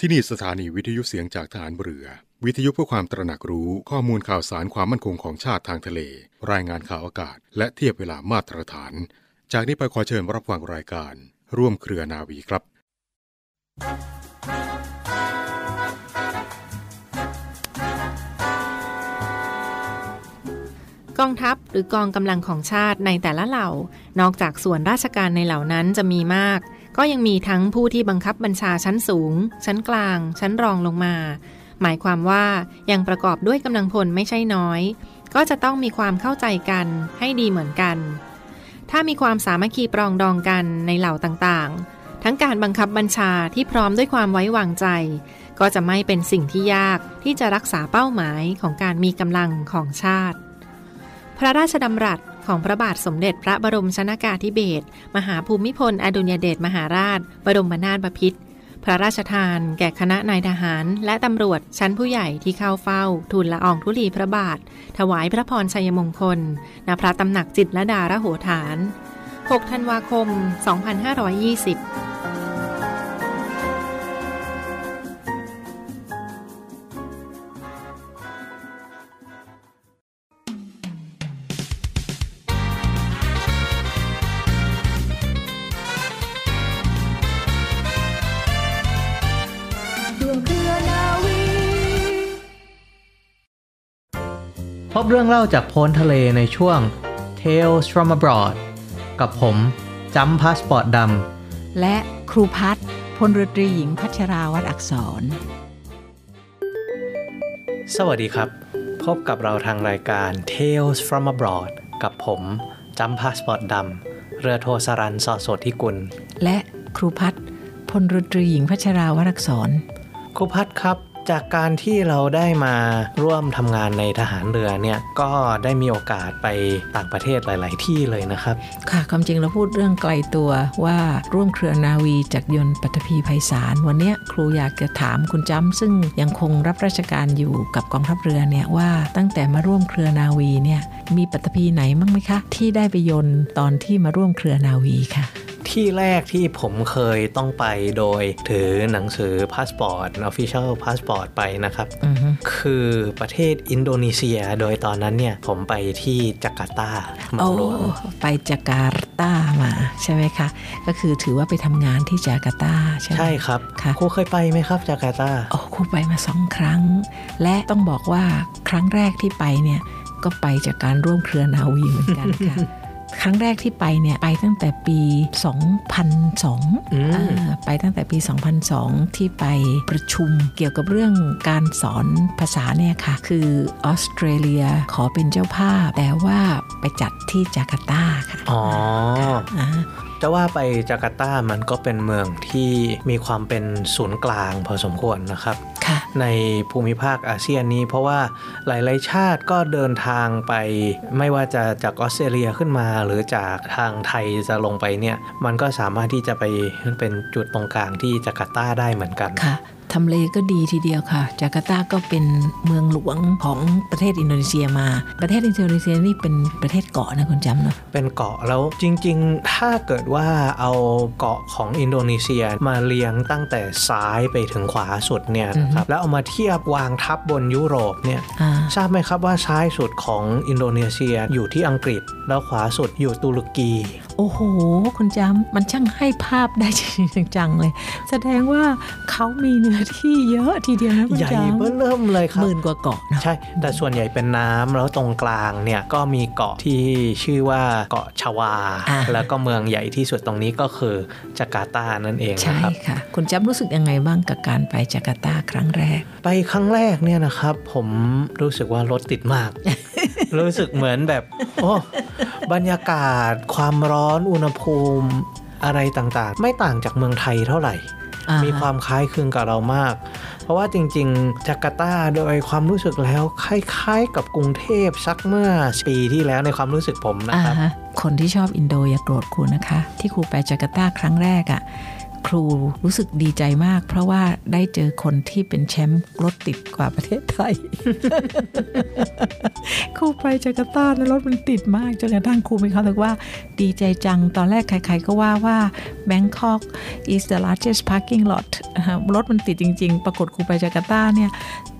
ที่นี่สถานีวิทยุเสียงจากฐานเรือ วิทยุเพื่อความตระหนักรู้ข้อมูลข่าวสารความมั่นคงของชาติทางทะเล รายงานข่าวอากาศ และเทียบเวลามาตรฐาน จากนี้ไปขอเชิญรับฟังรายการ ร่วมเครือนาวีครับ กองทัพหรือกองกำลังของชาติในแต่ละเหล่า นอกจากส่วนราชการในเหล่านั้นจะมีมาก ก็ยังมีทั้งผู้ที่บังคับบัญชาชั้นสูง ชั้นกลาง ชั้นรองลงมา หมายความว่ายังประกอบด้วยกำลังพลไม่ใช่น้อย ก็จะต้องมีความเข้าใจกันให้ดีเหมือนกัน ถ้ามีความสามัคคีปรองดองกันในเหล่าต่างๆ ทั้งการบังคับบัญชาที่พร้อมด้วยความไว้วางใจ ก็จะไม่เป็นสิ่งที่ยากที่จะรักษาเป้าหมายของการมีกำลังของชาติ พระราชดำรัส ของพระบาทสมเด็จพระบรมชนากาธิเบศรมหาภูมิพล อดุญเดชมหาราช บรมนาถบพิตรพระราชทาน แก่คณะนายทหาร และตำรวจชั้นผู้ใหญ่ที่เข้าเฝ้า ทูลละอองธุลีพระบาท ถวายพระพรชัยมงคล ณ พระตำหนักจิตรลดาระโหฐาน 6 ธันวาคม 2520 พบเรื่องเล่าจากโพ้นทะเลในช่วง Tales from abroad กับผมจำพาสปอร์ตดและครูพัฒน์พลเรือตรีหญิงพัชราวัดอักษรำสวัสดีครับ พบกับเราทางรายการ Tales from abroad กับผมจำพาสปอร์ตดำเรือโทสรันสอโสธิกุล และครูพัฒน์พลเรือตรีหญิงพัชราวัดอักษร ครูพัฒครับ จากการที่เราได้มาร่วมทำงานในทหารเรือเนี่ยก็ได้มีโอกาสไปต่างประเทศหลาย ๆ ที่เลยนะครับ ค่ะความจริงเราพูดเรื่องไกลตัวว่าร่วมเครือนาวีจากยนต์ปัตภีไพศาลวันเนี้ยครูอยากจะถามคุณจ้ำซึ่งยังคงรับราชการอยู่กับกองทัพเรือเนี่ยว่าตั้งแต่มาร่วมเครือนาวีเนี่ยมีปัตภีไหนบ้างไหมคะ ที่ได้ไปยนต์ตอนที่มาร่วมเครือนาวีค่ะ ที่แรกที่ผมเคยต้องไปโดยถือหนังสือพาสปอร์ต official passport ไปนะครับอือฮึคือประเทศอินโดนีเซีย โดยตอนนั้นเนี่ยผมไปที่จาการ์ตาเมืองหลวง โอ้ไปจาการ์ตามาใช่ไหมคะ ก็คือถือว่าไปทำงานที่จาการ์ตาใช่ไหมใช่ครับค่ะครูเคยไปไหมครับจาการ์ตาโอ้ครูไปมาสองครั้ง และต้องบอกว่าครั้งแรกที่ไปเนี่ยก็ไปจากการร่วมเครือนาวีเหมือนกันค่ะ ครั้งแรกที่ไปเนี่ยไปตั้งแต่ปี 2002อืมอ่าไปตั้งแต่ปี 2002 ที่ไปประชุมเกี่ยวกับเรื่องการสอนภาษาเนี่ยค่ะ คือออสเตรเลียขอเป็นเจ้าภาพ แต่ว่าไปจัดที่จาการ์ตาค่ะ อ๋ออ่าจะว่าไปจาการ์ตามันก็เป็นเมืองที่มีความเป็นศูนย์กลางพอสมควรนะครับค่ะ ในภูมิภาคอาเซียนนี้ เพราะว่าหลาย ๆ ชาติก็เดินทางไป ไม่ว่าจะจากออสเตรเลียขึ้นมา หรือจากทางไทยจะลงไปเนี่ยมันก็สามารถที่จะไปเป็นจุดตรงกลางที่จาการ์ตาได้เหมือนกันค่ะ ทำเลก็ดีทีเดียวค่ะ จาการ์ตาก็เป็นเมืองหลวงของประเทศอินโดนีเซียมา ประเทศอินโดนีเซียนี่เป็นประเทศเกาะนะคุณจำเนาะเป็นเกาะแล้วจริง ๆ ถ้าเกิดว่าเอาเกาะของอินโดนีเซียมาเรียงตั้งแต่ซ้ายไปถึงขวาสุดเนี่ยนะครับแล้วเอามาเทียบวางทับบนยุโรปเนี่ยอ่าทราบไหมครับว่าซ้ายสุดของอินโดนีเซียอยู่ที่อังกฤษ แล้วขวาสุดอยู่ตุรกี โอ้โห คุณจำมันช่างให้ภาพได้จริงๆจังๆเลย แสดงว่าเขามีเนื้อที่เยอะทีเดียวนะคุณใหญ่จำเบ้อเริ่มเลยครับหมื่นกว่าเกาะเนาะใช่ แต่ส่วนใหญ่เป็นน้ำแล้วตรงกลางเนี่ยก็มีเกาะที่ชื่อว่าเกาะชวาอ่าแล้วก็เมืองใหญ่ที่สุดตรงนี้ก็คือจาการ์ตานั่นเองใช่นะครับค่ะ คุณจำรู้สึกยังไงบ้างกับการไปจาการ์ตาครั้งแรก ไปครั้งแรกเนี่ยนะครับ ผมรู้สึกว่ารถติดมาก รู้สึกเหมือนแบบ โอ้บรรยากาศ ความร้อนอุณหภูมิอะไรต่างๆ ไม่ต่างจากเมืองไทยเท่าไหร่อ่าฮะมีความคล้ายคลึงกับเรามาก เพราะว่าจริง ๆ จาการ์ตาโดยความรู้สึกแล้วคล้าย ๆ กับกรุงเทพสักเมื่อปีที่แล้วในความรู้สึกผมนะอ่าครับฮะคนที่ชอบอินโดอย่าโกรธครูนะคะ ที่ครูไปจาการ์ตาครั้งแรกอะ่ะ ครูรู้สึกดีใจมาก เพราะว่าได้เจอคนที่เป็นแชมป์รถติดกว่าประเทศไทย ครูไปจาการ์ตานะรถมันติดมากจนกระทั่งครูมีความรู้สึกว่าดีใจจัง ตอนแรกใครๆก็ว่าว่า Bangkok is the largest parking lot นะฮะรถมันติดจริง ๆ ปรากฏครูไปจาการ์ตาเนี่ย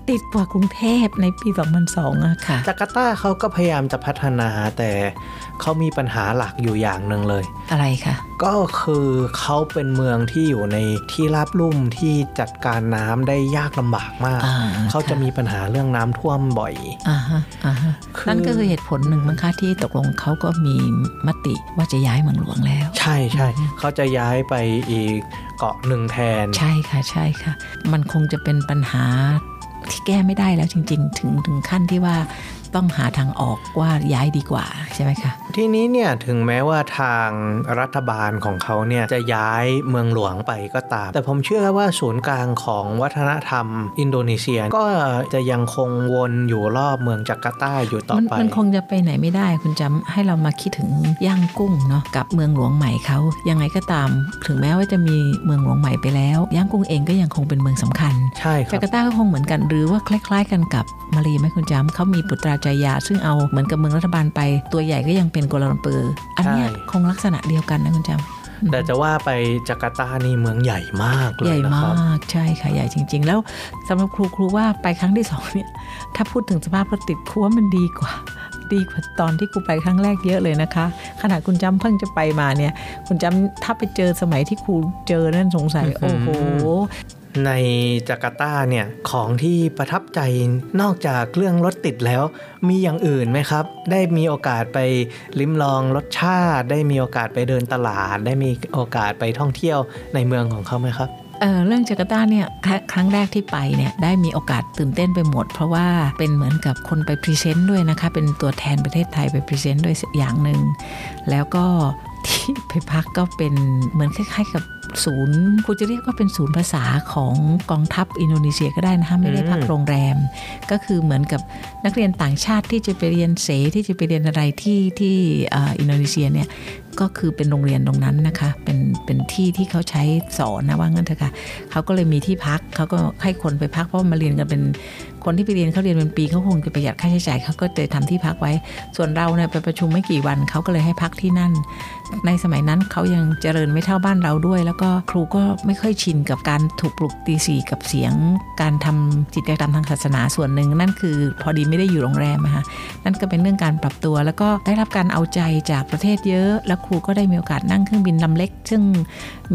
ติดกว่ากรุงเทพในปี 2002อะค่ะ จาการ์ตาเขาก็พยายามจะพัฒนาแต่เขามีปัญหาหลักอยู่อย่างหนึ่งเลย อะไรคะ ก็คือเขาเป็นเมืองที่อยู่ในที่ราบลุ่มที่จัดการน้ำได้ยากลำบากมากอ่าเขาจะมีปัญหาเรื่องน้ำท่วมบ่อยอ่าฮะอ่าฮะคือนั่นก็คือเหตุผลหนึ่งมั้งคะที่ตกลงเขาก็มีมติว่าจะย้ายเมืองหลวงแล้ว ใช่ใช่เขาจะย้ายไปอีกเกาะหนึ่งแทน ใช่ค่ะใช่ค่ะ มันคงจะเป็นปัญหา ที่แก้ไม่ได้แล้วจริง ๆ ถึงถึงขั้นที่ว่า ต้องหาทางออกว่าย้ายดีกว่าใช่ไหมคะ ทีนี้เนี่ยถึงแม้ว่าทางรัฐบาลของเขาเนี่ยจะย้ายเมืองหลวงไปก็ตาม แต่ผมเชื่อว่าศูนย์กลางของวัฒนธรรมอินโดนีเซียก็จะยังคงวนอยู่รอบเมืองจาการ์ตาอยู่ต่อมันไป มันคงจะไปไหนไม่ได้คุณจำให้เรามาคิดถึงย่างกุ้งเนาะกับเมืองหลวงใหม่เขายังไงก็ตาม ถึงแม้ว่าจะมีเมืองหลวงใหม่ไปแล้ว ย่างกุ้งเองก็ยังคงเป็นเมืองสำคัญใช่ครัจาการ์ตาก็คงเหมือนกันหรือว่าคล้าย ๆ กันกับมาเลไหมคุณจ้ำเขามีปุตราจายา ซึ่งเอาเหมือนกับเมืองรัฐบาลไป ตัวใหญ่ก็ยังเป็นกัวลาลัมเปอร์อันเนี้ยคงลักษณะเดียวกันนะคุณจ้ำแต่จะว่าไปจาการ์ตานี่เมืองใหญ่มากเลยญ่นะครับ ใหญ่มากใช่ค่ะใหญ่จริง ๆ แล้วสำหรับครูครูว่าไปครั้งที่สองเนี่ยถ้าพูดถึงสภาพรถติดครูว่ามันดีกว่า ดีกว่าตอนที่ครูไปครั้งแรกเยอะเลยนะคะ ขนาดคุณจำเพิ่งจะไปมาเนี่ย คุณจำถ้าไปเจอสมัยที่ครูเจอนั่นสงสัยอื้โอ้อหืโหอ ในจาการ์ตาเนี่ยของที่ประทับใจนอกจากเรื่องรถติดแล้ว มีอย่างอื่นไหมครับ ได้มีโอกาสไปลิ้มลองรสชาติ ได้มีโอกาสไปเดินตลาด ได้มีโอกาสไปท่องเที่ยวในเมืองของเขาไหมครับเออเรื่องจาการ์ตาเนี่ยครั้งครั้งแรกที่ไปเนี่ยได้มีโอกาสตื่นเต้นไปหมด เพราะว่าเป็นเหมือนกับคนไปพรีเซนต์ด้วยนะคะ เป็นตัวแทนประเทศไทยไปพรีเซนต์ด้วยอย่างหนึ่งแล้วก็ที่ไปพักก็เป็นเหมือนคล้ายๆกับ ศูนย์ครูจะเรียกว่าเป็นศูนย์ภาษาของกองทัพอินโดนีเซียก็ได้นะคะไม่ได้พักโรงแรม ก็คือเหมือนกับนักเรียนต่างชาติที่จะไปเรียนเสที่จะไปเรียนอะไรที่ที่อินโดนีเซียเนี่ยก็คือเป็นโรงเรียนตรงนั้นนะคะ เป็นเป็นที่ที่เขาใช้สอนนะว่างั้นเถอะค่ะเขาก็เลยมีที่พักเขาก็ให้คนไปพักเพราะมาเรียนกันเป็นคนที่ไปเรียนเขาเรียนเป็นปีเขาคงจะประหยัดค่าใช้จ่ายเขาก็เลยทำที่พักไว้ ส่วนเราเนี่ยไปประชุมไม่กี่วันเขาก็เลยให้พักที่นั่น ในสมัยนั้นเขายังเจริญไม่เท่าบ้านเราด้วย แล้วก็ครูก็ไม่ค่อยชินกับการถูกปลุกตีสี่กับเสียง การทำกิจกรรมทางศาสนาส่วนหนึ่ง นั่นคือพอดีไม่ได้อยู่โรงแรมนะคะนั่นก็เป็นเรื่องการปรับตัว แล้วก็ได้รับการเอาใจจากประเทศเยอะ แล้วครูก็ได้มีโอกาสนั่งเครื่องบินลำเล็ก ซึ่ง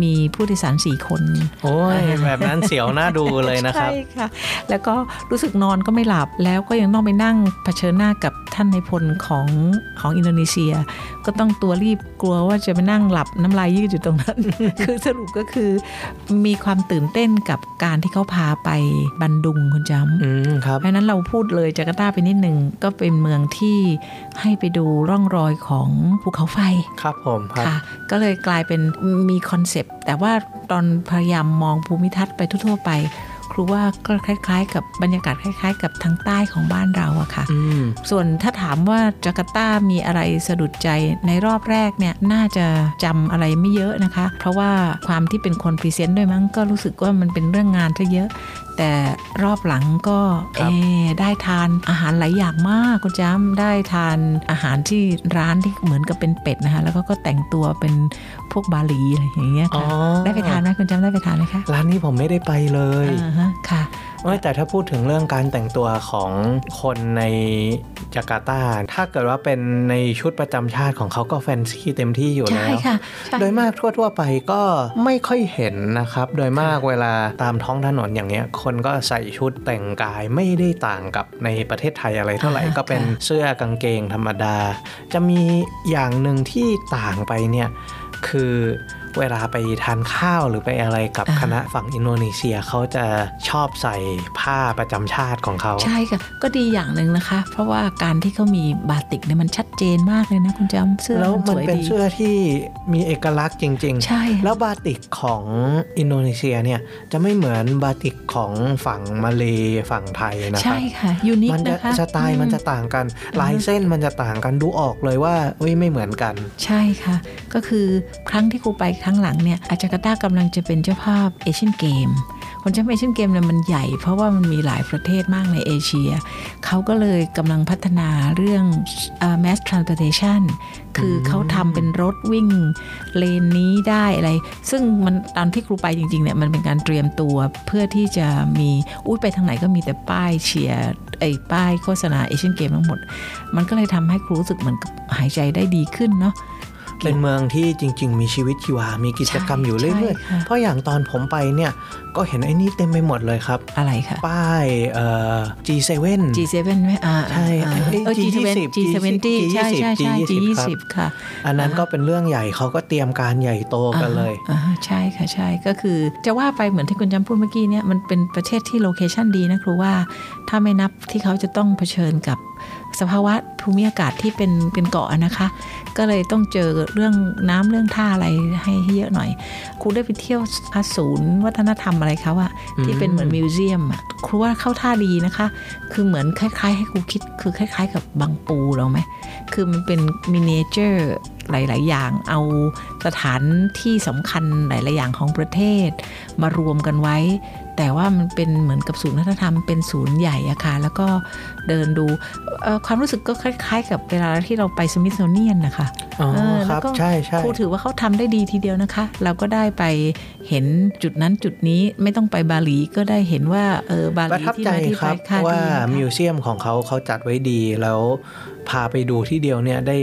มีผู้โดยสารสี่คนโอ้ยแบบนั้นเสียวหน้าดูเลยนะครับใช่ค่ะแล้วก็รู้สึกนอนก็ไม่หลับแล้วก็ยังต้องไปนั่งเผชิญหน้ากับท่านในายพลของของอินโดนีเซีย ก็ต้องตัวรีบกลัวว่าจะไปนั่งหลับน้ำลายยืดอยู่ตรงนั้น คือสรุปก็คือ มีความตื่นเต้นกับการที่เขาพาไปบันดุงคุณจำอืมครับเพราะฉะนั้นเราพูดเลยจาการ์ตาไปนิดหนึ่งก็เป็นเมืองที่ให้ไปดูร่องรอยของภูเขาไฟครับผมครับค่ะ ก็เลยกลายเป็นมีคอนเซปต์แต่ว่าตอนพยายามมองภูมิทัศน์ไปทั่วๆไป ครูว่าก็คล้ายๆ กับบรรยากาศคล้าย ๆ กับทางใต้ของบ้านเราอะค่ะอืมส่วนถ้าถามว่าจาการ์ตามีอะไรสะดุดใจในรอบแรกเนี่ยน่าจะจำอะไรไม่เยอะนะคะ เพราะว่าความที่เป็นคนพรีเซนต์ด้วยมั้งก็รู้สึกว่ามันเป็นเรื่องงานซะเยอะ แต่รอบหลังก็ครับเออได้ทานอาหารหลายอย่างมากคุณจ้ำได้ทานอาหารที่ร้านที่เหมือนกับเป็นเป็ดนะคะแล้วก็ก็แต่งตัวเป็นพวกบาหลีอะไรอย่างเงี้ยอ๋อค่ะได้ไปทานไหมคุณจ้ำได้ไปทานไหมคะร้านนี้ผมไม่ได้ไปเลยอ่าฮะค่ะ เอ้ยแต่ถ้าพูดถึงเรื่องการแต่งตัวของคนในจาการ์ตา ถ้าเกิดว่าเป็นในชุดประจำชาติของเขาก็แฟนซีเต็มที่อยู่ใช่แล้วค่ะใช่โดยมากทั่ว ๆ ไปก็ไม่ค่อยเห็นนะครับ โดยมากเวลาตามท้องถนนอย่างเงี้ย คนก็ใส่ชุดแต่งกายไม่ได้ต่างกับในประเทศไทยอะไรเท่าไหร่อ่าฮะก็เป็นค่ะเสื้อกางเกงธรรมดา จะมีอย่างหนึ่งที่ต่างไปเนี่ยคือ เวลาไปทานข้าวหรือไปอะไรกับอ่าคณะฝั่งอินโดนีเซียเขาจะชอบใส่ผ้าประจำชาติของเขา ใช่ค่ะ ก็ดีอย่างหนึ่งนะคะ เพราะว่าการที่เขามีบาติกเนี่ยมันชัด เจเจนมากเลยนะคุณจำเสื้อแล้วมันมัสนวยเป็นดีเสื้อที่มีเอกลักษณ์จริง ๆ ใช่ แล้วบาติกของอินโดนีเซียเนี่ยจะไม่เหมือนบาติกของฝั่งมาเลฝั่งไทยนะคใช่รับค่ะยูนิคมันจะนะคะสไตล์มันจะอืต่างกันลายเส้นมันจะต่างกันดูออกเลยว่าเอ้ยไม่เหมือนกัน ใช่ค่ะ ก็คือครั้งที่ครูไปครั้งหลังเนี่ยอาจาการ์ตากำลังจะเป็นเจ้าภาพเอเชียนเกม คนแชมป์เอเชียนเกมเนี่ยมันใหญ่ เพราะว่ามันมีหลายประเทศมากในเอเชีย เขาก็เลยกำลังพัฒนาเรื่องเอ่อ mass transportation คือเขาทำเป็นรถวิ่งเลนนี้ได้อะไร ซึ่งมันตอนที่ครูไปจริงๆเนี่ยมันเป็นการเตรียมตัวเพื่อที่จะมีอุ้ยไปทางไหนก็มีแต่ป้ายเชียร์ไอ้ป้ายโฆษณาเอเชียนเกมทั้งหมด มันก็เลยทำให้ครูรู้สึกเหมือนกับหายใจได้ดีขึ้นเนาะ เป็นเมืองที่จริง ๆ มีชีวิตชีวา มีกิจกรรมอยู่เรื่อยใช่ค่ะๆเพราะอย่างตอนผมไปเนี่ยก็เห็นไอ้นี่เต็มไปหมดเลยครับ อะไรคะ ป้ายเอ่อ G7 G7 ไหมอ่าใช่อ่าเอ้ยเออ G20 G20 ใช่ใช่ใช่ G20 G20 ค่ะ อันนั้นก็เป็นเรื่องใหญ่เขาก็เตรียมการใหญ่โตกันเลยอ่าฮะใช่ค่ะใช่ก็คือจะว่าไปเหมือนที่คุณจำพูดเมื่อกี้เนี่ยมันเป็นประเทศที่โลเคชันดีนะครูว่า ถ้าไม่นับที่เขาจะต้องเผชิญกับสภาวะภูมิอากาศที่เป็นเป็นเกาะนะคะ ก็เลยต้องเจอเรื่องน้ำเรื่องท่าอะไรให้ให้เยอะหน่อยครูได้ไปเที่ยวศูนย์วัฒนธรรมอะไรเขาอะที่เป็นเหมือนมิวเซียมอะครูว่าเข้าท่าดีนะคะ คือเหมือนคล้าย ๆ ให้ครูคิดคือคล้าย ๆ กับบางปูเราไหมคือมันเป็นมินิเจอร์ หลาย ๆ อย่าง เอาสถานที่สำคัญหลาย ๆ อย่างของประเทศ มารวมกันไว้ แต่ว่ามันเป็นเหมือนกับศูนย์วัฒนธรรมเป็นศูนย์ใหญ่อะค่ะ แล้วก็เดินดูเอ่อความรู้สึกก็คล้าย ๆ กับเวลาที่เราไปสมิธโซเนียนนะคะอ๋อเออคแล้รัวบก็ใช่ใช่ครูถือว่าเขาทำได้ดีทีเดียวนะคะ เราก็ได้ไปเห็นจุดนั้นจุดนี้ไม่ต้องไปบาหลีก็ได้เห็นว่าเออบาหประลีทับที่ใจมาที่คไปรับค่ะว่าดีนะคะมิวเซียมของเขาเขาจัดไว้ดีแล้วพาไปดูที่เดียวเนี่ยได้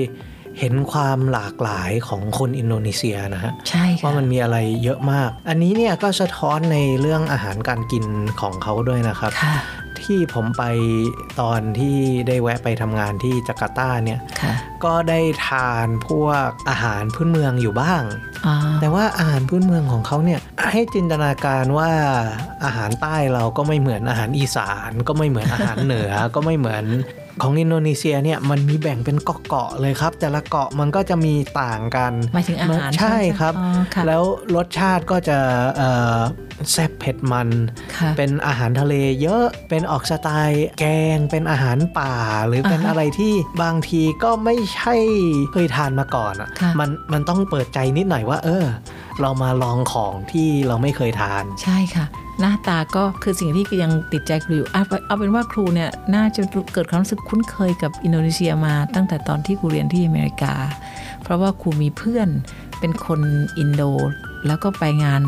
เห็นความหลากหลายของคนอินโดนีเซียนะฮะใช่ค่ะว่ามันมีอะไรเยอะมาก อันนี้เนี่ยก็สะท้อนในเรื่องอาหารการกินของเขาด้วยนะครับค่ะที่ผมไปตอนที่ได้แวะไปทำงานที่จาการ์ตาเนี่ยค่ะก็ได้ทานพวกอาหารพื้นเมืองอยู่บ้างอ๋อแต่ว่าอาหารพื้นเมืองของเขาเนี่ยให้จินตนาการว่าอาหารใต้เราก็ไม่เหมือนอาหารอีสาน ก็ไม่เหมือนอาหารเหนือ ก็ไม่เหมือน ของอินโดนีเซียเนี่ยมันมีแบ่งเป็นเกาะๆเลยครับ แต่ละเกาะมันก็จะมีต่างกันหมายถึงอาหารใช่ไหมะครับอ๋อค่ะแล้วรสชาติก็จะเอ่อแซ่บเผ็ดมันค่ะเป็นอาหารทะเลเยอะเป็นออกสไตล์แกงเป็นอาหารป่า หรือเป็นอ่าฮะอะไรที่บางทีก็ไม่ใช่เคยทานมาก่อนอะค่ะมันมันต้องเปิดใจนิดหน่อยว่า เออ เรามาลองของที่เราไม่เคยทานใช่ค่ะ หน้าตาก็คือสิ่งที่ยังติดใจครูอยู่เอาไปเอาเป็นว่าครูเนี่ยน่าจะเกิดความรู้สึกคุ้นเคยกับอินโดนีเซียมาตั้งแต่ตอนที่ครูเรียนที่อเมริกา เพราะว่าครูมีเพื่อนเป็นคนอินโดแล้วก็ไปงาน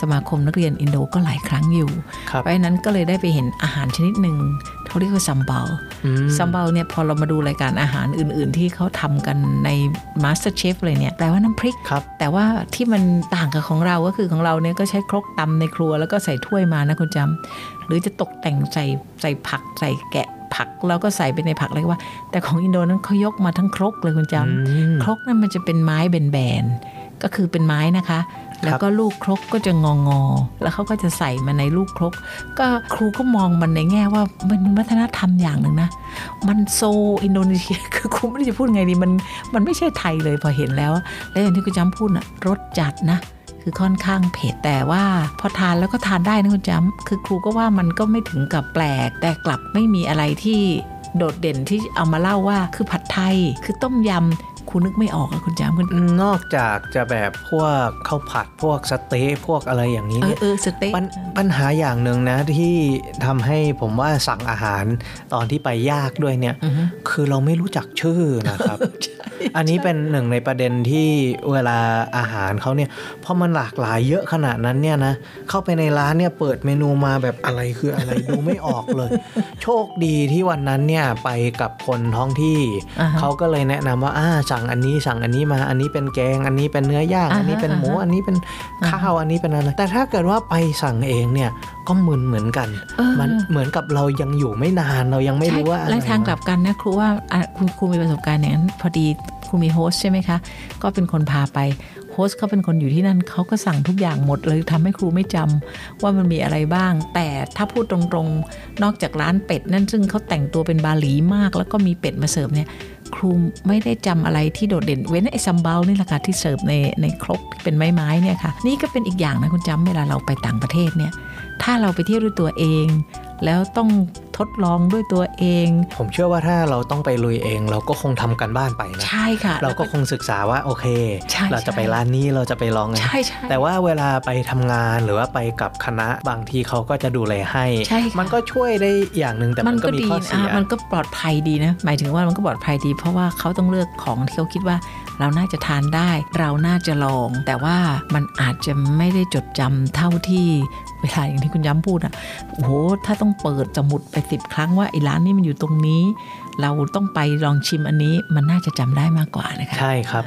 สมาคมนักเรียนอินโดก็หลายครั้งอยู่ครับเพราะฉะนั้นก็เลยได้ไปเห็นอาหารชนิดหนึ่ง เขาเรียกว่าซัมเบาอืมซัมเบาเนี่ยพอเรามาดูรายการอาหารอื่น ๆ ที่เขาทำกันใน Master Chef เลยเนี่ยแปลว่าน้ำพริกครับ แต่ว่าที่มันต่างกับของเราก็คือของเราเนี่ยก็ใช้ครกตำในครัวแล้วก็ใส่ถ้วยมานะคุณจำหรือจะตกแต่งใส่ใส่ผักใส่แกะผักแล้วก็ใส่ไปในผักอะไรก็ว่า แต่ของอินโดนั้นเขายกมาทั้งครกเลยคุณจอืมำครกนั้นมันจะเป็นไม้แบนๆก็คือเป็นไม้นะคะ แล้วก็ลูกครกก็จะงองอแล้วเขาก็จะใส่มาในลูกครก ก็ครูก็มองมันในแง่ว่ามันวัฒนธรรมอย่างหนึ่งนะ มันโซอินโดนีเซียคือครูไม่รู้จะพูดไงดีมันมันไม่ใช่ไทยเลยพอเห็นแล้ว แล้วอย่างที่คุณจำพูดนะรสจัดนะคือค่อนข้างเผ็ดแต่ว่าพอทานแล้วก็ทานได้นะคุณจำคือครูก็ว่ามันก็ไม่ถึงกับแปลก แต่กลับไม่มีอะไรที่โดดเด่นที่เอามาเล่าว่าคือผัดไทย คือต้มยำ ครูนึกไม่ออกอะคุณจำคุณนอกจากจะแบบพวกข้าวผัดพวกสเต๊ะพวกอะไรอย่างนี้เออเนี่ยเออสเต็กปัญปัญหาอย่างหนึ่งนะที่ทำให้ผมว่าสั่งอาหารตอนที่ไปยากด้วยเนี่ยอือฮึคือเราไม่รู้จักชื่อนะครับ อันนี้เป็นหนึ่งในประเด็นที่เวลาอาหารเขาเนี่ยพอมันหลากหลายเยอะขนาดนั้นเนี่ยนะเข้าไปในร้านเนี่ยเปิดเมนูมาแบบอะไรคืออะไรดูไม่ออกเลย โชคดีที่วันนั้นเนี่ยไปกับคนท้องที่อ่าฮะเขาก็เลยแนะนำว่าอ่าสั่งอันนี้สั่งอันนี้มา อันนี้เป็นแกง อันนี้เป็นเนื้อย่างอ่าฮะอันนี้เป็นหมูอ่าฮะอันนี้เป็นข้าวอันนี้เป็นอะไรแต่ถ้าเกิดว่าไปสั่งเองเนี่ยก็มึนเหมือนกันเออมันเหมือนกับเรายังอยู่ไม่นานเรายังไม่รู้ว่าใช่อะไรและทางกลับกันนะครูว่าอะคุณครูมีประสบการณ์อย่างนั้นพอดีครูมี host ใช่ไหมคะ ก็เป็นคนพาไป host เขาเป็นคนอยู่ที่นั่นเขาก็สั่งทุกอย่างหมดเลยทำให้ครูไม่จำว่ามันมีอะไรบ้าง แต่ถ้าพูดตรงๆ นอกจากร้านเป็ดนั่นซึ่งเขาแต่งตัวเป็นบาหลีมาก แล้วก็มีเป็ดมาเสิร์ฟเนี่ย ครูไม่ได้จำอะไรที่โดดเด่นเว้นไอ้ sambal นี่แหละค่ะที่เสิร์ฟในในครกที่เป็นไม้ไม้เนี่ยค่ะนี่ก็เป็นอีกอย่างนะคุณจำเวลาเราไปต่างประเทศเนี่ย ถ้าเราไปเที่ยวด้วยตัวเอง แล้วต้องทดลองด้วยตัวเอง ผมเชื่อว่าถ้าเราต้องไปลุยเอง เราก็คงทำกันบ้านไปนะใช่ค่ะ เราก็คงศึกษาว่าโอเคใช่เราจะไปใช่ร้านนี้เราจะไปลองไงใช่ใช่แต่ว่าเวลาไปทำงานหรือว่าไปกับคณะบางทีเขาก็จะดูแลให้ใช่ค่ะมันก็ช่วยได้อย่างหนึ่งแต่มันก็มีข้อเสียอะมันก็ปลอดภัยดีนะหมายถึงว่ามันก็ปลอดภัยดี เพราะว่าเขาต้องเลือกของที่เขาคิดว่าเราน่าจะทานได้ เราน่าจะลอง แต่ว่ามันอาจจะไม่ได้จดจำเท่าที่ เวลาอย่างที่คุณย้ำพูดอะโอ้โหถ้าต้องเปิดสมุดไปสิบครั้งว่าไอ้ร้านนี้มันอยู่ตรงนี้ เราต้องไปลองชิมอันนี้มันน่าจะจำได้มากกว่านะคะใช่ครับ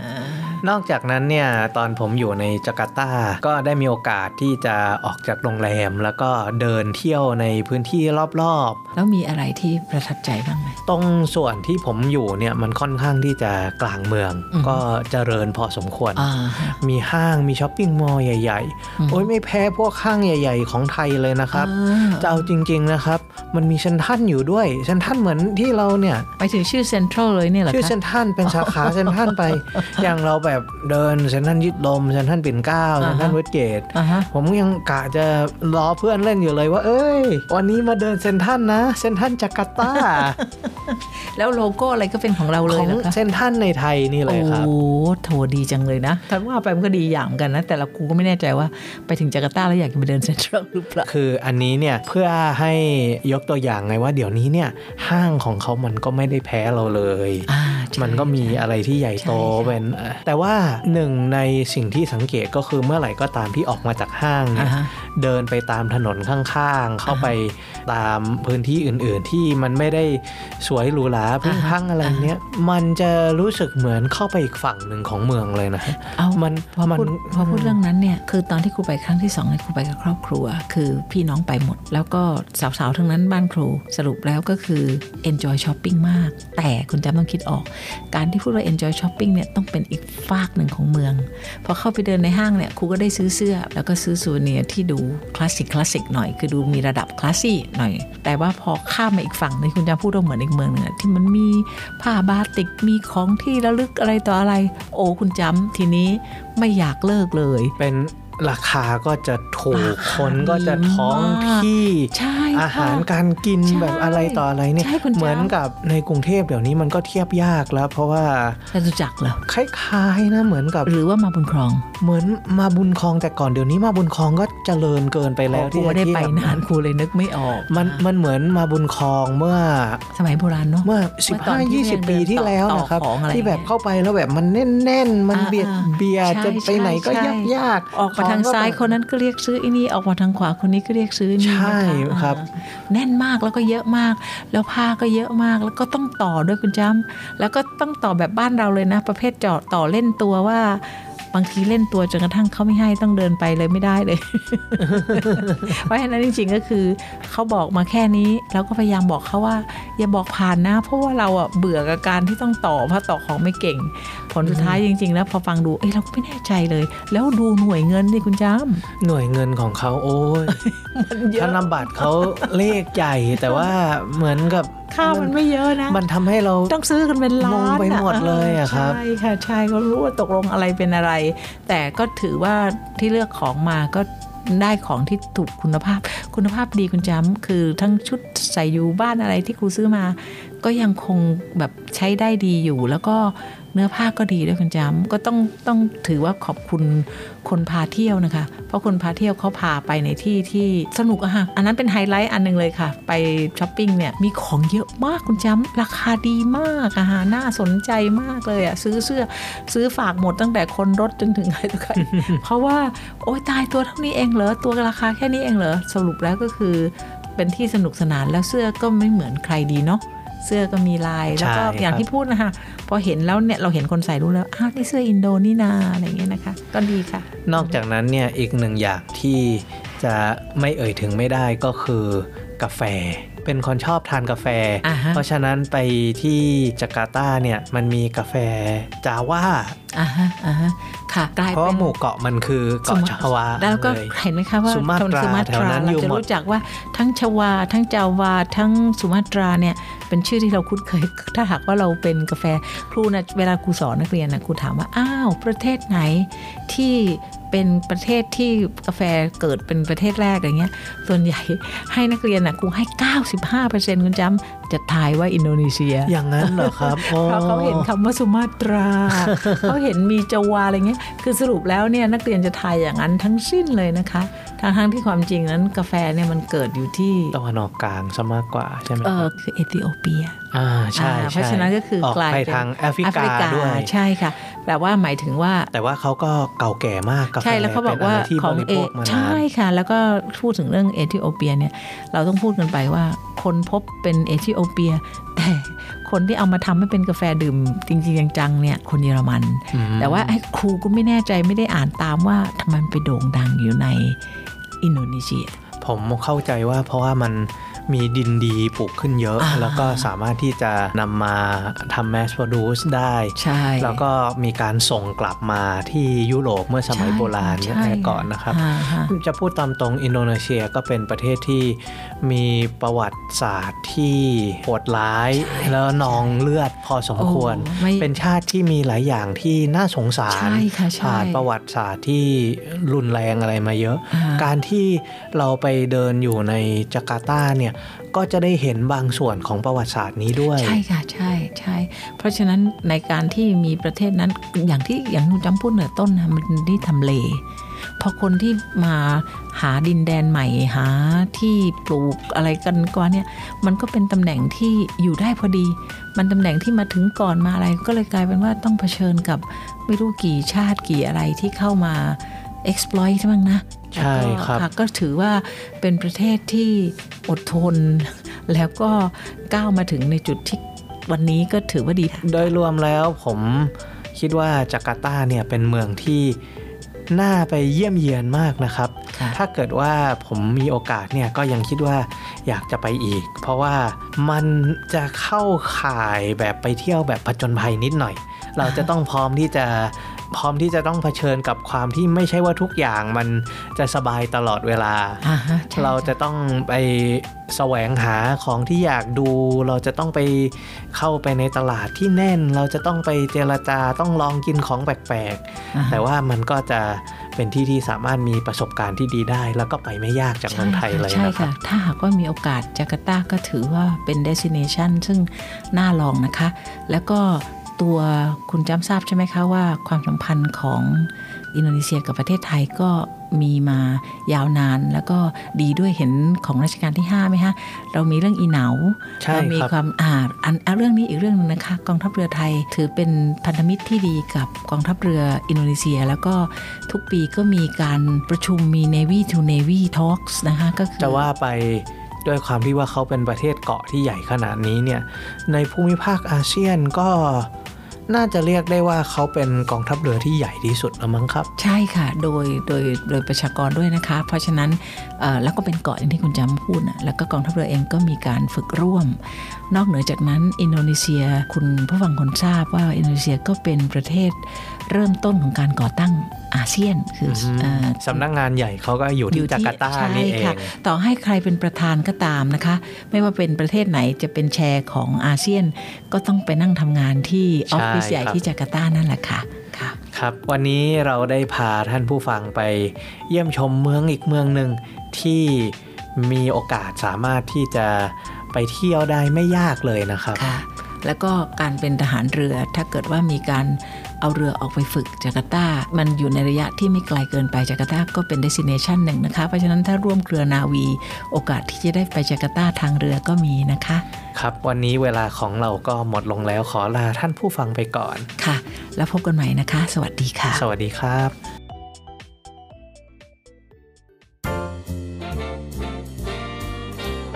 นอกจากนั้นเนี่ยตอนผมอยู่ในจาการ์ตา ก็ได้มีโอกาสที่จะออกจากโรงแรม แล้วก็เดินเที่ยวในพื้นที่รอบแล้วมีอะไรที่ประทับใจบ้างไหมๆตรงส่วนที่ผมอยู่เนี่ยมันค่อนข้างที่จะกลางเมืองอืมก็เจริญพอสมควรอ่ามีห้างมีช้อปปิ้งมอลล์ใหญ่อืมๆโอ้ยไม่แพ้พวกห้างใหญ่ ๆ ของไทยเลยนะครับอ่าจะเอาจริง ๆนะครับ มันมีเซนทรันอยู่ด้วยเซนทรันเหมือนที่เราเนี่ยไปถึงชื่อเซ็นทรัลเลยเนี่ยเหรอชื่อคะเซนทรันเป็นสาขาเซนทรันไปอย่างเราแบบเดินเซนทรันยึดลมเซนทรันปิ่นเกล้าเซนทรันอ่าฮะเวสเกตอ่าฮะผมยังกะจะรอเพื่อนเล่นอยู่เลยว่า เอ้ย วันนี้มาเดินเซนทรันนะเซนทรันจาการ์ตา แล้วโลโก้อะไรก็เป็นของเราเลขยองเหรอคะเซนทรันในไทยนี่เลยครับ โอ้โถดีจังเลยนะถ้าว่าไปมันก็ดีอย่างเหมือนกันนะ แต่ละกูก็ไม่แน่ใจว่าไปถึงจาการ์ตาแล้วอยากจะไปเดินเซ็นทรัลหรือเปล่าคืออันนี้เนี่ยเพื่อให้ยกตัวอย่างไงว่าเดี๋ยวนี้เนี่ยห้างของเขามันก็ไม่ได้แพ้เราเลยอ่าใช่มันก็มีอะไรที่ใหญ่โตใช่ใช่เป็นแต่ว่าหนึ่งในสิ่งที่สังเกตก็คือเมื่อไหร่ก็ตามที่ออกมาจากห้างเนี่อ่ายฮะเดินไปตามถนนข้างๆ เข้าไปตามพื้นที่อื่นๆ ที่มันไม่ได้สวยหรูหราพึ่งพรังอะไรเนี้ยมันจะรู้สึกเหมือนเข้าไปอีกฝั่งหนึ่งของเมืองเลยนะเอามันพอมันพูดพอพูดเรื่องนั้นเนี่ยคือตอนที่ครูไปครั้งที่สองเนี่ยครูไปกับครอบครัว คือพี่น้องไปหมด แล้วก็สาวๆทั้งนั้นบ้านครูสรุปแล้วก็คือ enjoy shopping มาก แต่คุณจำต้องคิดออก การที่พูดว่า enjoy shopping เนี่ยต้องเป็นอีกฝากหนึ่งของเมือง พอเข้าไปเดินในห้างเนี่ยครูก็ได้ซื้อเสื้อ แล้วก็ซื้อสูเนียที่ดูคลาสสิกคลาสสิกหน่อยคือดูมีระดับคลาสซี่หน่อย แต่ว่าพอข้ามมาอีกฝั่งนึงคุณจะพูดว่าเหมือนอีกเมืองหนึงที่มันมีผ้าบาติกมีของที่ระลึกอะไรต่ออะไร โอ้คุณจำทีนี้ไม่อยากเลิกเลย เป็น ราคาก็จะถูกราคาคนก็จะท้องดีมากที่ใช่ค่ะอาหารการกินใช่แบบอะไรต่ออะไรเนี่ยใช่คุณจ๊ะเหมือนกับในกรุงเทพเดี๋ยวนี้มันก็เทียบยากแล้ว เพราะว่าจตุจักรเหรอคล้ายๆนะเหมือนกับ หรือว่ามาบนคลอง เหมือนมาบุญคลองแต่ก่อนเดี๋ยวนี้มาบุญคลองก็เจริญเกินไปแล้วครูที่ไม่ได้จะไปเทียบนานครูเลยนึกไม่ออก มันมันเหมือนมาบุญคลองเมื่อสมัยโบราณเนาะเมื่อเมื่อตอนที่15 20ปีที่แล้วนะครับต่อของอะไรที่แบบเงี้ยเข้าไปแล้วแบบมันแน่นๆมันอ่าเบียดอ่าเบียดใช่จะไปไหนก็ใช่ยากยากออกมาทางซ้ายคนนั้นก็เรียกซื้อไอ้นี่ออกมาทางขวาคนนี้ก็เรียกซื้อนี่ใช่นะคะครับอ่าแน่นมากแล้วก็เยอะมาก แล้วผ้าก็เยอะมากแล้วก็ต้องต่อด้วยคุณจ้ำแล้วก็ต้องต่อแบบบ้านเราเลยนะ ประเภทเจาะต่อเล่นตัวว่า บางทีเล่นตัวจนกระทั่งเขาไม่ให้ต้องเดินไปเลยไม่ได้เลย เพราะฉะนั้นจริงๆก็คือเขาบอกมาแค่นี้เราก็พยายามบอกเขาว่า อย่าบอกผ่านนะ เพราะว่าเราอะเบื่อกับการที่ต้องต่อเพราะต่อของไม่เก่ง ผลสุดท้ายจริง ๆ แล้วพอฟังดูเอ้ยเราก็ไม่แน่ใจเลย แล้วดูหน่วยเงินดิคุณจ้หน่วยเงินของเขาโอ้ยำมันเยธอะนบัตรเขาเลขใหญ่แต่ว่าเหมือนกับ ค่ามันไม่เยอะนะ มันทำให้เราต้องซื้อกันเป็นล้านงงไปหมดเลยอะครับใช่ค่ะใช่ก็รู้ว่าตกลงอะไรเป็นอะไร แต่ก็ถือว่าที่เลือกของมาก็ได้ของที่ถูกคุณภาพ คุณภาพดีคุณจำคือทั้งชุดใส่อยู่บ้านอะไรที่ครูซื้อมา ก็ยังคงแบบใช้ได้ดีอยู่แล้วก็ เนื้อผ้าก็ดีด้วยคุณจำก็ต้องต้องถือว่าขอบคุณคนพาเที่ยวนะคะ เพราะคนพาเที่ยวเขาพาไปในที่ที่สนุกอะค่ะอันนั้นเป็นไฮไลท์อันหนึ่งเลยค่ะ ไปช้อปปิ้งเนี่ยมีของเยอะมากคุณจำราคาดีมากอะฮะน่าสนใจมากเลยอะซื้อเสื้อซื้อฝากหมดตั้งแต่คนรถจนถึงใครต่อใครเพราะว่าโอ๊ยตายตัวเท่านี้เองเหรอตัวราคาแค่นี้เองเหรอสรุปแล้วก็คือเป็นที่สนุกสนานแล้วเสื้อก็ไม่เหมือนใครดีเนาะ เสื้อก็มีลาย แล้วก็ใช่อย่างครับที่พูดนะคะ พอเห็นแล้วเนี่ยเราเห็นคนใส่รู้แล้ว อ้าวนี่เสื้ออินโดนี่นาอะไรอย่างเงี้ยนะคะ ก็ดีค่ะ นอกจากนั้นเนี่ยอีกหนึ่งอย่างที่จะไม่เอ่ยถึงไม่ได้ก็คือกาแฟเป็นคนชอบทานกาแฟอ่าฮะเพราะฉะนั้นไปที่จาการ์ตาเนี่ยมันมีกาแฟจาว่าอ่าฮะอ่าฮะค่ะกลายเพราะเป็ว่านหมู่เกาะมันคือเกาะชาวาแล้วก็เลยเห็นไหมคะว่าสุมาตราสุมาแถวนั้นเราอยู่จะหมดรู้จักว่าทั้งชวา ทั้งจาวา ทั้งสุมาตราเนี่ย เป็นชื่อที่เราคุ้นเคย ถ้าหากว่าเราเป็นกาแฟครูนะเวลาครูสอนนักเรียนนะครูถามว่าอ้าวประเทศไหนที่เป็นประเทศที่กาแฟเกิดเป็นประเทศแรกอย่างเงี้ย ส่วนใหญ่ให้นักเรียนนะครูให้ 95%คุณจำ จะทายว่าอินโดนีเซีย อย่างนั้นเหรอครับโอ้เพราะเขาเห็นคำว่าสุมาตราเขาเห็นมีจาวาอะไรเงี้ยคือสรุปแล้วเนี่ยนักเรียนจะทายอย่างนั้นทั้งสิ้นเลยนะคะทั้งทั้งๆที่ความจริงนั้นกาแฟเนี่ยมันเกิดอยู่ที่ตะวันออกกลางซะมากกว่าใช่ไหมเอคอรับคือเอธิโอเปียอ่าใช่อ่าใช่เพราะฉะนั้นก็คือออกกลายไปเป็นทางแอฟริกาด้วยใช่ค่ะแต่ว่าหมายถึงว่า แต่ว่าเขาก็เก่าแก่มากกาแฟใช่แล้วเขาบอกว่าป็นะไรที่ของบริเอโภคมานานใช่ค่ะ แล้วก็พูดถึงเรื่องเอธิโอเปียเนี่ยเราต้องพูดกันไปว่าคนพบเป็นเอธิโอเปีย แต่คนที่เอามาทำให้เป็นกาแฟดื่ม จริงๆจังๆเนี่ยคนเยอรมันอืมแต่ว่าไอ้ครูก็ไม่แน่ใจไม่ได้อ่านตามว่าทำไมมันไปโด่งดังอยู่ในอินโดนีเซีย ผมเข้าใจว่าเพราะว่ามันมีดินดีปลูกขึ้นเยอะอ่าแล้วก็สามารถที่จะนำมาทำ mass produce ได้ ใช่ แล้วก็มีการส่งกลับมาที่ยุโรปเมื่อสมัยใช่โบราณใช่ก่อนนะครับฮฮะจะพูดตามตรงอินโดนีเซียก็เป็นประเทศที่ มีประวัติศาสตร์ที่โหดร้าย แล้วนองเลือดพอสมควรโอ้ไม่เป็นชาติที่มีหลายอย่างที่น่าสงสารใช่ค่ะใช่ผ่านประวัติศาสตร์ที่รุนแรงอะไรมาเยอะอ่าการที่เราไปเดินอยู่ในจาการ์ตาเนี่ยก็จะได้เห็นบางส่วนของประวัติศาสตร์นี้ด้วย ใช่ค่ะใช่ใช่เพราะฉะนั้นในการที่มีประเทศนั้นอย่างที่อย่างคุณจำพูดเหนือต้นนะมันที่ทำเล พอคนที่มาหาดินแดนใหม่หาที่ปลูกอะไรกันก่อนเนี่ย มันก็เป็นตำแหน่งที่อยู่ได้พอดี มันตำแหน่งที่มาถึงก่อนมาอะไร ก็เลยกลายเป็นว่าต้องเผชิญกับไม่รู้กี่ชาติกี่อะไรที่เข้ามา exploit ใช่ไหมงนะใช่ครับแล้วก็ะก็ถือว่าเป็นประเทศที่อดทน แล้วก็ก้าวมาถึงในจุดที่วันนี้ก็ถือว่าดี โดยรวมแล้วผมคิดว่าจาการ์ตาเนี่ยเป็นเมืองที่ น่าไปเยี่ยมเยียนมากนะครับค่ะถ้าเกิดว่าผมมีโอกาสเนี่ยก็ยังคิดว่าอยากจะไปอีก เพราะว่ามันจะเข้าข่ายแบบไปเที่ยวแบบผจญภัยนิดหน่อย เราจะต้องพร้อมที่จะ พร้อมที่จะต้องเผชิญกับความที่ไม่ใช่ว่าทุกอย่างมันจะสบายตลอดเวลาอ่าฮะใช่เราจะต้องไปแสวงหาของที่อยากดู เราจะต้องไปเข้าไปในตลาดที่แน่น เราจะต้องไปเจรจาต้องลองกินของแปลกอ่าๆฮะแต่ว่ามันก็จะเป็นที่ที่สามารถมีประสบการณ์ที่ดีได้ แล้วก็ไปไม่ยากจากเมืองไทยเลยใช่นะครัค่ะบถ้าหากว่ามีโอกาสจาการ์ตาก็ถือว่าเป็น destination ซึ่งน่าลองนะคะ แล้วก็ ตัวคุณจำทราบใช่ไหมคะว่าความสัมพันธ์ของอินโดนีเซียกับประเทศไทยก็มีมายาวนานแล้วก็ดีด้วยเห็นของรัชกาลที่5ไหมคะเรามีเรื่องอีเหนาใช่เรามีครับความอ่าอันอะเรื่องนี้อีกเรื่องหนึงนะคะกองทัพเรือไทยถือเป็นพันธมิตรที่ดีกับกองทัพเรืออินโดนีเซีย แล้วก็ทุกปีก็มีการประชุมมี Navy to Navy Talks นะคะก็คือจะว่าไปด้วยความที่ว่าเขาเป็นประเทศเกาะที่ใหญ่ขนาดนี้เนี่ยในภูมิภาคอาเซียนก็ น่าจะเรียกได้ว่าเขาเป็นกองทัพเรือที่ใหญ่ที่สุดแล้วมั้งครับ ใช่ค่ะ โดยโดยโดยประชากรด้วยนะคะ เพราะฉะนั้นแล้วก็เป็นเกาะอย่างที่คุณจำพูดนะแล้วก็กองทัพเรือเองก็มีการฝึกร่วม นอกเหนือจากนั้นอินโดนีเซียคุณผู้ฟังคนทราบว่าอินโดนีเซียก็เป็นประเทศ เริ่มต้นของการก่อตั้งอาเซียนคืออเอ่อสำนักงานใหญ่เขาก็อยู่ที่จาการ์ตาใช่นี่เอค่ะงต่อให้ใครเป็นประธานก็ตามนะคะ ไม่ว่าเป็นประเทศไหนจะเป็นแชร์ของอาเซียน ก็ต้องไปนั่งทำงานที่ออฟฟิศใช่ใหญ่ครับที่จาการ์ตานั่นแหละค่ะค่ะครับวันนี้เราได้พาท่านผู้ฟังไปเยี่ยมชมเมืองอีกเมืองหนึ่งที่มีโอกาสสามารถที่จะไปเที่ยวได้ไม่ยากเลยนะครับค่ะแล้วก็การเป็นทหารเรือถ้าเกิดว่ามีการ เอาเรือออกไปฝึกจาการ์ตา มันอยู่ในระยะที่ไม่ไกลเกินไปจาการ์ตาก็เป็น destination หนึ่งนะคะ เพราะฉะนั้นถ้าร่วมเครือนาวี โอกาสที่จะได้ไปจาการ์ตาทางเรือก็มีนะคะ ครับวันนี้เวลาของเราก็หมดลงแล้วขอลาท่านผู้ฟังไปก่อนค่ะ แล้วพบกันใหม่นะคะ สวัสดีค่ะ สวัสดีครับ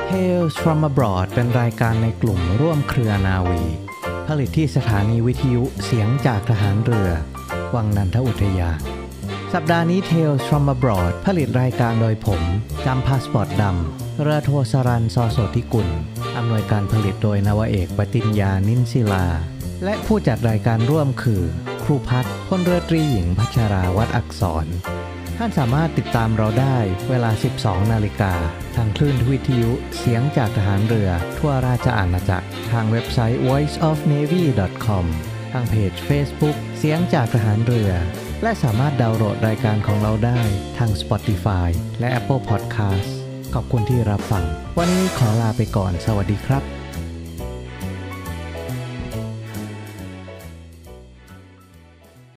Tales from abroad เป็นรายการในกลุ่มร่วมเครือนาวี ผลิตที่สถานีวิทยุเสียงจากทหารเรือ วังนันทอุทยาน สัปดาห์นี้ Tales from abroad ผลิตรายการโดยผมจำพาสปอร์ตดำเรือโทสรันซอโสธิกุลอำนวยการผลิตโดยนาวาเอกปติญญานินศิลา และผู้จัดรายการร่วมคือ ครูพัฒน์พลเรือตรีหญิงพัชราวัดอักษร ท่านสามารถติดตามเราได้เวลา 12 นาฬิกา ทางคลื่นวิทยุเสียงจากทหารเรือ ทั่วราชอาณาจักร ทางเว็บไซต์ voiceofnavy.com ทางเพจ Facebook เสียงจากทหารเรือ และสามารถดาวน์โหลดรายการของเราได้ทาง Spotify และ Apple Podcast ขอบคุณที่รับฟัง วันนี้ขอลาไปก่อน สวัสดีครับ